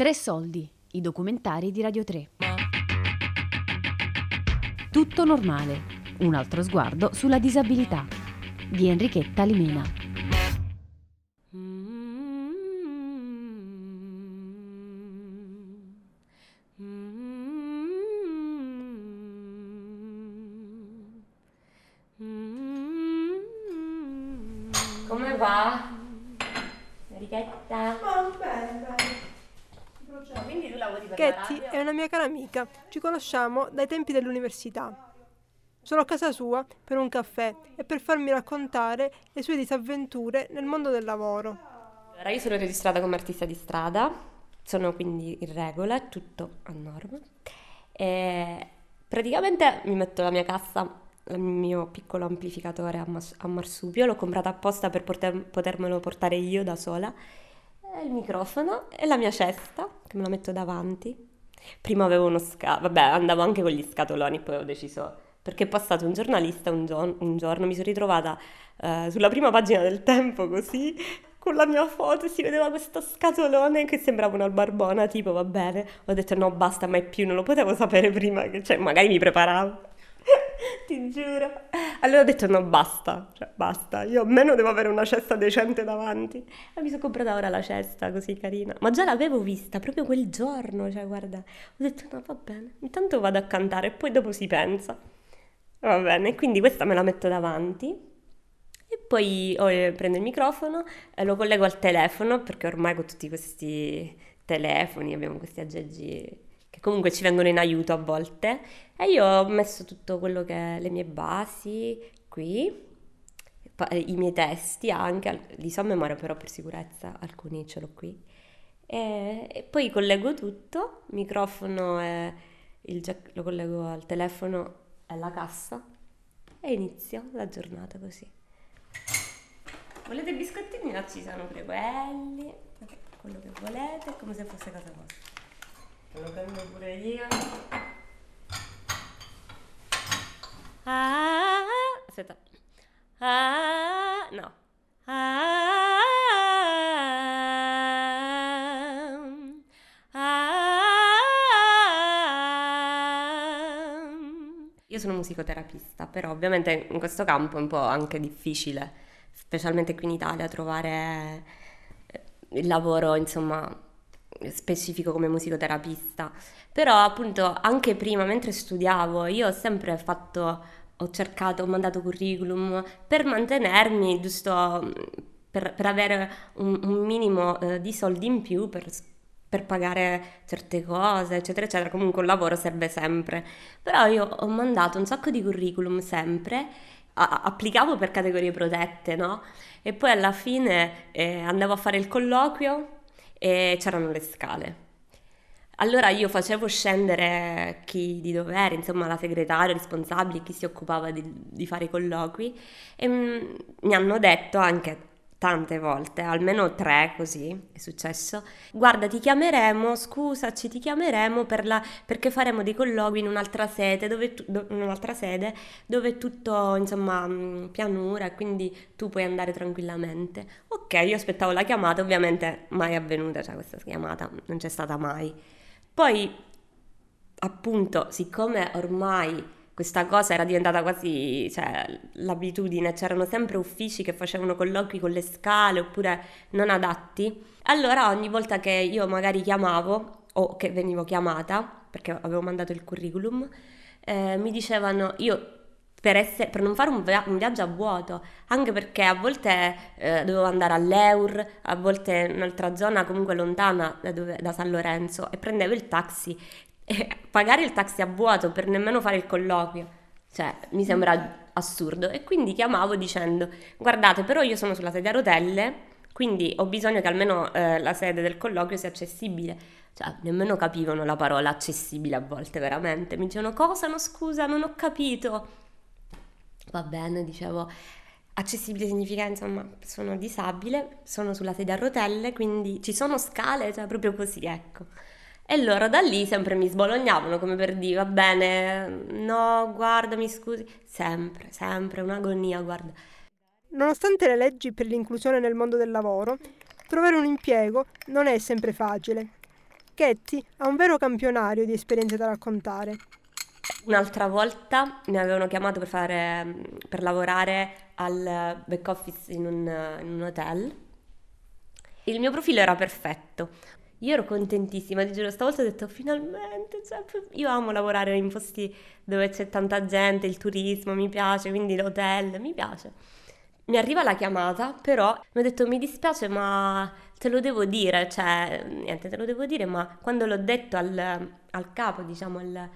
Tre soldi, i documentari di Radio 3. Tutto normale, un altro sguardo sulla disabilità di Enrichetta Limena. Come va? Enrichetta? Ma bene, bene. Quindi tu lavori per Ketty la è una mia cara amica, ci conosciamo dai tempi dell'università. Sono a casa sua per un caffè e per farmi raccontare le sue disavventure nel mondo del lavoro. Allora, io sono registrata come artista di strada, sono quindi in regola, è tutto a norma. E praticamente mi metto la mia cassa, il mio piccolo amplificatore a, mas- a marsupio, l'ho comprato apposta per poter- potermelo portare io da sola, il microfono e la mia cesta, che me la metto davanti. Prima avevo uno scatolo, vabbè, andavo anche con gli scatoloni, poi ho deciso, perché è passato un giornalista un, gio- un giorno, mi sono ritrovata eh, sulla prima pagina del Tempo così, con la mia foto, si vedeva questo scatolone che sembrava una barbona, tipo va bene, ho detto no basta mai più, non lo potevo sapere prima, che, cioè magari mi preparavo, ti giuro. Allora ho detto no basta, cioè basta, io almeno devo avere una cesta decente davanti. E mi sono comprata ora la cesta così carina, ma già l'avevo vista proprio quel giorno, cioè guarda, ho detto no va bene, intanto vado a cantare e poi dopo si pensa. Va bene, quindi questa me la metto davanti. E poi oh, eh, prendo il microfono e lo collego al telefono perché ormai con tutti questi telefoni abbiamo questi aggeggi comunque ci vengono in aiuto a volte. E io ho messo tutto quello che le mie basi qui, pa- i miei testi anche, li so a memoria però per sicurezza alcuni ce l'ho qui. E, e poi collego tutto, microfono e il jack lo collego al telefono e alla cassa e inizio la giornata così. Volete biscottini? Là ci sono pure quelli, quello che volete, come se fosse casa vostra. Io. Ah, aspetta. Ah, no. Ah, ah. Io sono musicoterapista, però ovviamente in questo campo è un po' anche difficile, specialmente qui in Italia, trovare eh, il lavoro, insomma, specifico come musicoterapista. Però appunto anche prima, mentre studiavo, io ho sempre fatto, ho cercato, ho mandato curriculum per mantenermi, giusto mm, per, per avere un, un minimo eh, di soldi in più per, per pagare certe cose, eccetera, eccetera. Comunque un lavoro serve sempre. Però io ho mandato un sacco di curriculum sempre, applicavo per categorie protette, no? E poi alla fine eh, andavo a fare il colloquio e c'erano le scale. Allora io facevo scendere chi di dovere, insomma la segretaria responsabile, chi si occupava di, di fare i colloqui e mm, mi hanno detto anche tante volte, almeno tre così è successo, guarda ti chiameremo, scusaci ti chiameremo per la- perché faremo dei colloqui in un'altra sede dove, tu- do- un'altra sede dove tutto insomma mm, pianura quindi tu puoi andare tranquillamente. Ok, io aspettavo la chiamata, ovviamente mai avvenuta, cioè questa chiamata non c'è stata mai. Poi, appunto, siccome ormai questa cosa era diventata quasi, cioè, l'abitudine, c'erano sempre uffici che facevano colloqui con le scale oppure non adatti, allora ogni volta che io magari chiamavo o che venivo chiamata, perché avevo mandato il curriculum, eh, mi dicevano io per, esse- per non fare un, via- un viaggio a vuoto, anche perché a volte eh, dovevo andare all'Eur, a volte in un'altra zona comunque lontana da, dove- da San Lorenzo e prendevo il taxi e pagare il taxi a vuoto per nemmeno fare il colloquio, cioè mi sembra assurdo e quindi chiamavo dicendo guardate però io sono sulla sedia a rotelle quindi ho bisogno che almeno eh, la sede del colloquio sia accessibile. Cioè, nemmeno capivano la parola accessibile a volte, veramente. Mi dicevano cosa? No, scusa, non ho capito. Va bene, dicevo, accessibile significa, insomma, sono disabile, sono sulla sedia a rotelle, quindi ci sono scale, cioè proprio così, ecco. E loro da lì sempre mi sbolognavano come per dire, va bene, no, guarda, mi scusi, sempre, sempre, un'agonia, guarda. Nonostante le leggi per l'inclusione nel mondo del lavoro, trovare un impiego non è sempre facile. Acchetti ha un vero campionario di esperienze da raccontare. Un'altra volta mi avevano chiamato per, fare, per lavorare al back office in un, in un hotel. Il mio profilo era perfetto. Io ero contentissima, ti giuro, stavolta ho detto finalmente, cioè, io amo lavorare in posti dove c'è tanta gente, il turismo mi piace, quindi l'hotel mi piace. Mi arriva la chiamata, però mi ha detto mi dispiace ma te lo devo dire, cioè niente, te lo devo dire, ma quando l'ho detto al, al capo, diciamo al,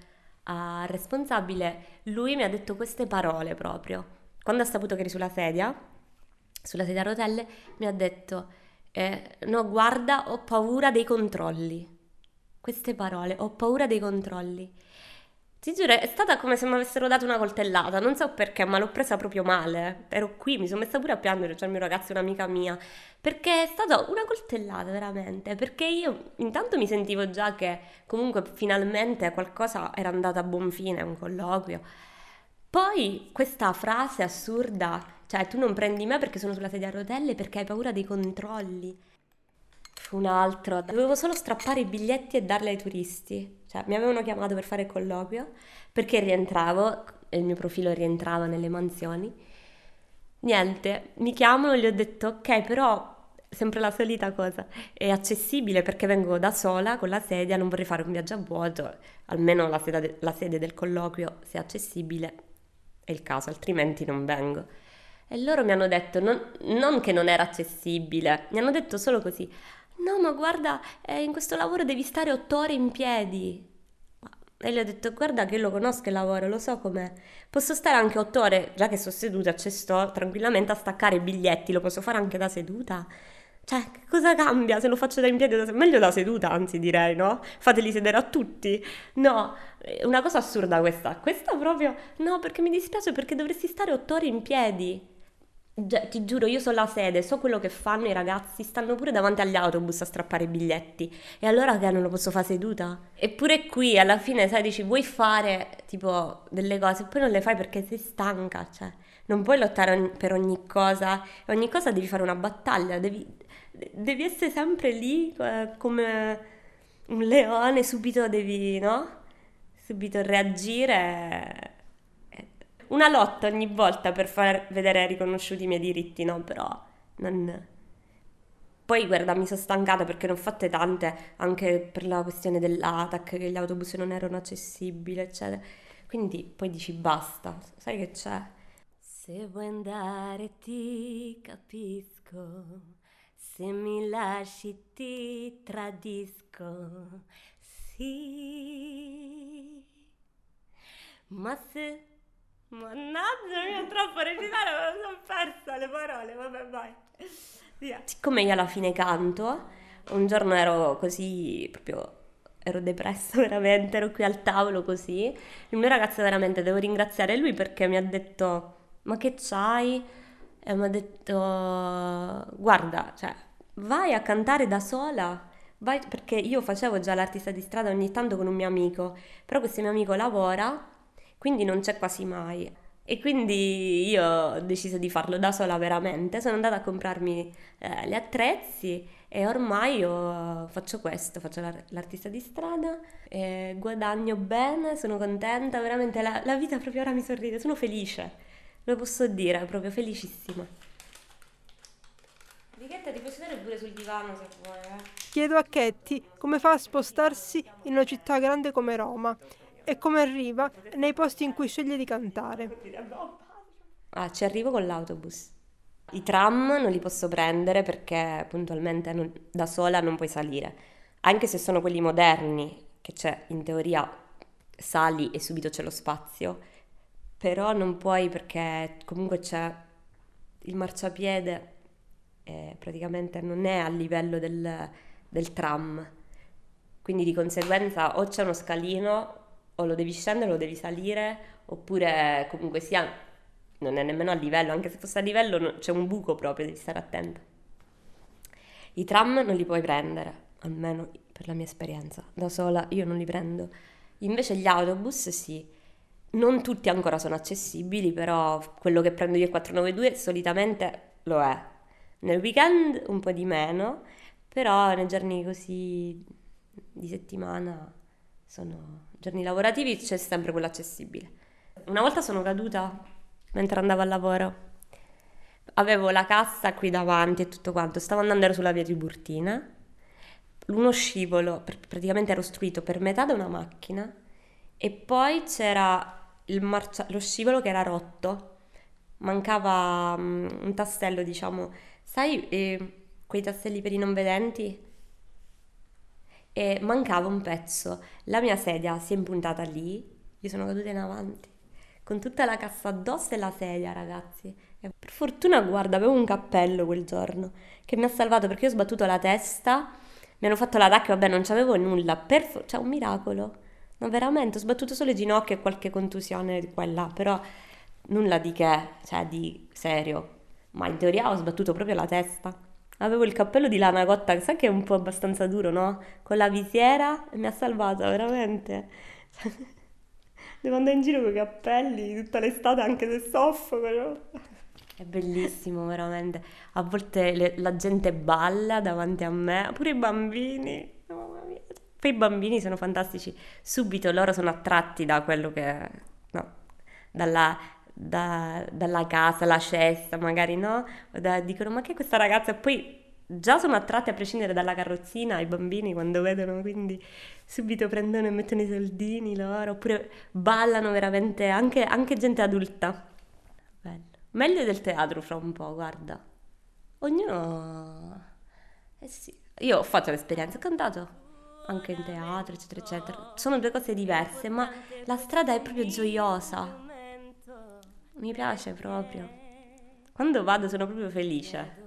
al responsabile, lui mi ha detto queste parole proprio. Quando ha saputo che eri sulla sedia, sulla sedia a rotelle, mi ha detto eh, no guarda ho paura dei controlli. Queste parole, ho paura dei controlli. Ti giuro, è stata come se mi avessero dato una coltellata, non so perché, ma l'ho presa proprio male. Ero qui, mi sono messa pure a piangere, cioè il mio ragazzo un'amica mia, perché è stata una coltellata veramente, perché io intanto mi sentivo già che comunque finalmente qualcosa era andata a buon fine, un colloquio. Poi questa frase assurda, cioè tu non prendi me perché sono sulla sedia a rotelle perché hai paura dei controlli. Un altro, dovevo solo strappare i biglietti e darli ai turisti. Cioè, mi avevano chiamato per fare colloquio perché rientravo, e il mio profilo rientrava nelle mansioni. Niente, mi chiamano e gli ho detto ok, però sempre la solita cosa, è accessibile perché vengo da sola con la sedia, non vorrei fare un viaggio a vuoto, almeno la sede, la sede del colloquio sia accessibile, è il caso, altrimenti non vengo. E loro mi hanno detto, non, non che non era accessibile, mi hanno detto solo così, No, ma guarda, eh, in questo lavoro devi stare otto ore in piedi. E gli ho detto, guarda che io lo conosco il lavoro, lo so com'è. Posso stare anche otto ore, già che sto seduta, ci sto tranquillamente a staccare i biglietti, lo posso fare anche da seduta. Cioè, cosa cambia se lo faccio da in piedi? Da... Meglio da seduta, anzi direi, no? Fateli sedere a tutti. No, una cosa assurda questa. Questa proprio... No, perché mi dispiace perché dovresti stare otto ore in piedi. Ti giuro, io so la sede, so quello che fanno i ragazzi, stanno pure davanti agli autobus a strappare i biglietti. E allora che non lo posso fare seduta? Eppure qui alla fine, sai, dici, vuoi fare tipo delle cose, poi non le fai perché sei stanca, cioè, non puoi lottare per ogni cosa, ogni cosa devi fare una battaglia, devi, devi essere sempre lì come un leone, subito devi, no? Subito reagire una lotta ogni volta per far vedere riconosciuti i miei diritti, no? Però non... Poi guarda, mi sono stancata perché ne ho fatte tante anche per la questione dell'ATAC, che gli autobus non erano accessibili, eccetera. Quindi poi dici basta, sai che c'è? Se vuoi andare ti capisco, se mi lasci ti tradisco, sì. Ma se Mannaggia, mi è troppo recitare, me sono persa le parole, vabbè vai. Via. Siccome io alla fine canto, un giorno ero così, proprio, ero depressa veramente, ero qui al tavolo così, il mio ragazzo veramente, devo ringraziare lui perché mi ha detto, ma che c'hai? E mi ha detto, guarda, cioè, vai a cantare da sola. Vai, perché io facevo già l'artista di strada ogni tanto con un mio amico, però questo mio amico lavora quindi non c'è quasi mai. E quindi io ho deciso di farlo da sola veramente, sono andata a comprarmi eh, gli attrezzi e ormai io faccio questo, faccio l'artista di strada, guadagno bene, sono contenta, veramente la, la vita proprio ora mi sorride, sono felice, lo posso dire, proprio felicissima. Richetta ti puoi sedere pure sul divano se vuoi. Eh. Chiedo a Ketty come fa a spostarsi in una città grande come Roma e come arriva nei posti in cui sceglie di cantare. Ah, ci arrivo con l'autobus. I tram non li posso prendere perché puntualmente non, da sola non puoi salire. Anche se sono quelli moderni, che c'è in teoria sali e subito c'è lo spazio, però non puoi perché comunque c'è il marciapiede e praticamente non è a livello del, del tram. Quindi di conseguenza o c'è uno scalino o lo devi scendere o lo devi salire, oppure comunque sia non è nemmeno a livello, anche se fosse a livello c'è un buco proprio, devi stare attento. I tram non li puoi prendere, almeno per la mia esperienza, da sola io non li prendo. Invece gli autobus sì, non tutti ancora sono accessibili, però quello che prendo io il 492 solitamente lo è. Nel weekend un po' di meno, però nei giorni così di settimana sono giorni lavorativi, c'è sempre quello accessibile. Una volta sono caduta mentre andavo al lavoro. Avevo la cassa qui davanti e tutto quanto, stavo andando sulla via Tiburtina, uno scivolo, praticamente ero ostruito per metà da una macchina e poi c'era marcia- lo scivolo che era rotto, mancava um, un tassello, diciamo, sai eh, quei tasselli per i non vedenti? E mancava un pezzo. La mia sedia si è impuntata lì, io sono caduta in avanti, con tutta la cassa addosso e la sedia, ragazzi. E per fortuna, guarda, avevo un cappello quel giorno che mi ha salvato perché ho sbattuto la testa, mi hanno fatto l'attacco, vabbè, non c'avevo nulla, per for- cioè un miracolo. No, veramente, ho sbattuto solo le ginocchia e qualche contusione di qua e là, però nulla di che, cioè di serio. Ma in teoria ho sbattuto proprio la testa. Avevo il cappello di lana cotta, sai che è un po' abbastanza duro, no? Con la visiera mi ha salvato, veramente. Devo andare in giro con i cappelli tutta l'estate anche se soffoco, no? È bellissimo, veramente. A volte le, la gente balla davanti a me, pure i bambini. Mamma mia. Poi i bambini sono fantastici. Subito loro sono attratti da quello che... No, dalla, da, dalla casa, la cesta, magari no? Da, dicono ma che è questa ragazza? E poi già sono attratti a prescindere dalla carrozzina i bambini quando vedono, quindi subito prendono e mettono i soldini loro, oppure ballano veramente, anche, anche gente adulta. Bello. Meglio del teatro fra un po', guarda. Ognuno... Eh sì. Io ho fatto l'esperienza, ho cantato anche in teatro, eccetera, eccetera. Sono due cose diverse, ma la strada è proprio gioiosa. Mi piace proprio. Quando vado sono proprio felice.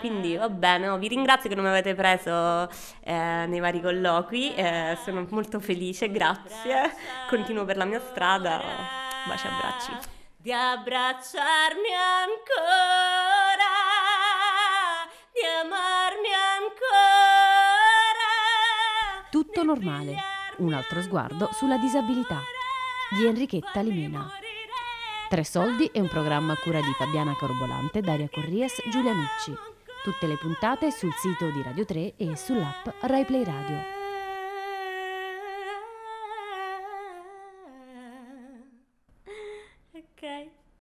Quindi va bene, no, vi ringrazio che non mi avete preso eh, nei vari colloqui, eh, sono molto felice, grazie. Continuo per la mia strada. Baci e abbracci. Di abbracciarmi ancora, di amarmi ancora. Tutto normale. Un altro sguardo sulla disabilità di Enrichetta Limena. Tre soldi è un programma a cura di Fabiana Carobolante, Daria Corries, Giulia Nucci. Tutte le puntate sul sito di Radio 3 e sull'app RaiPlay Radio.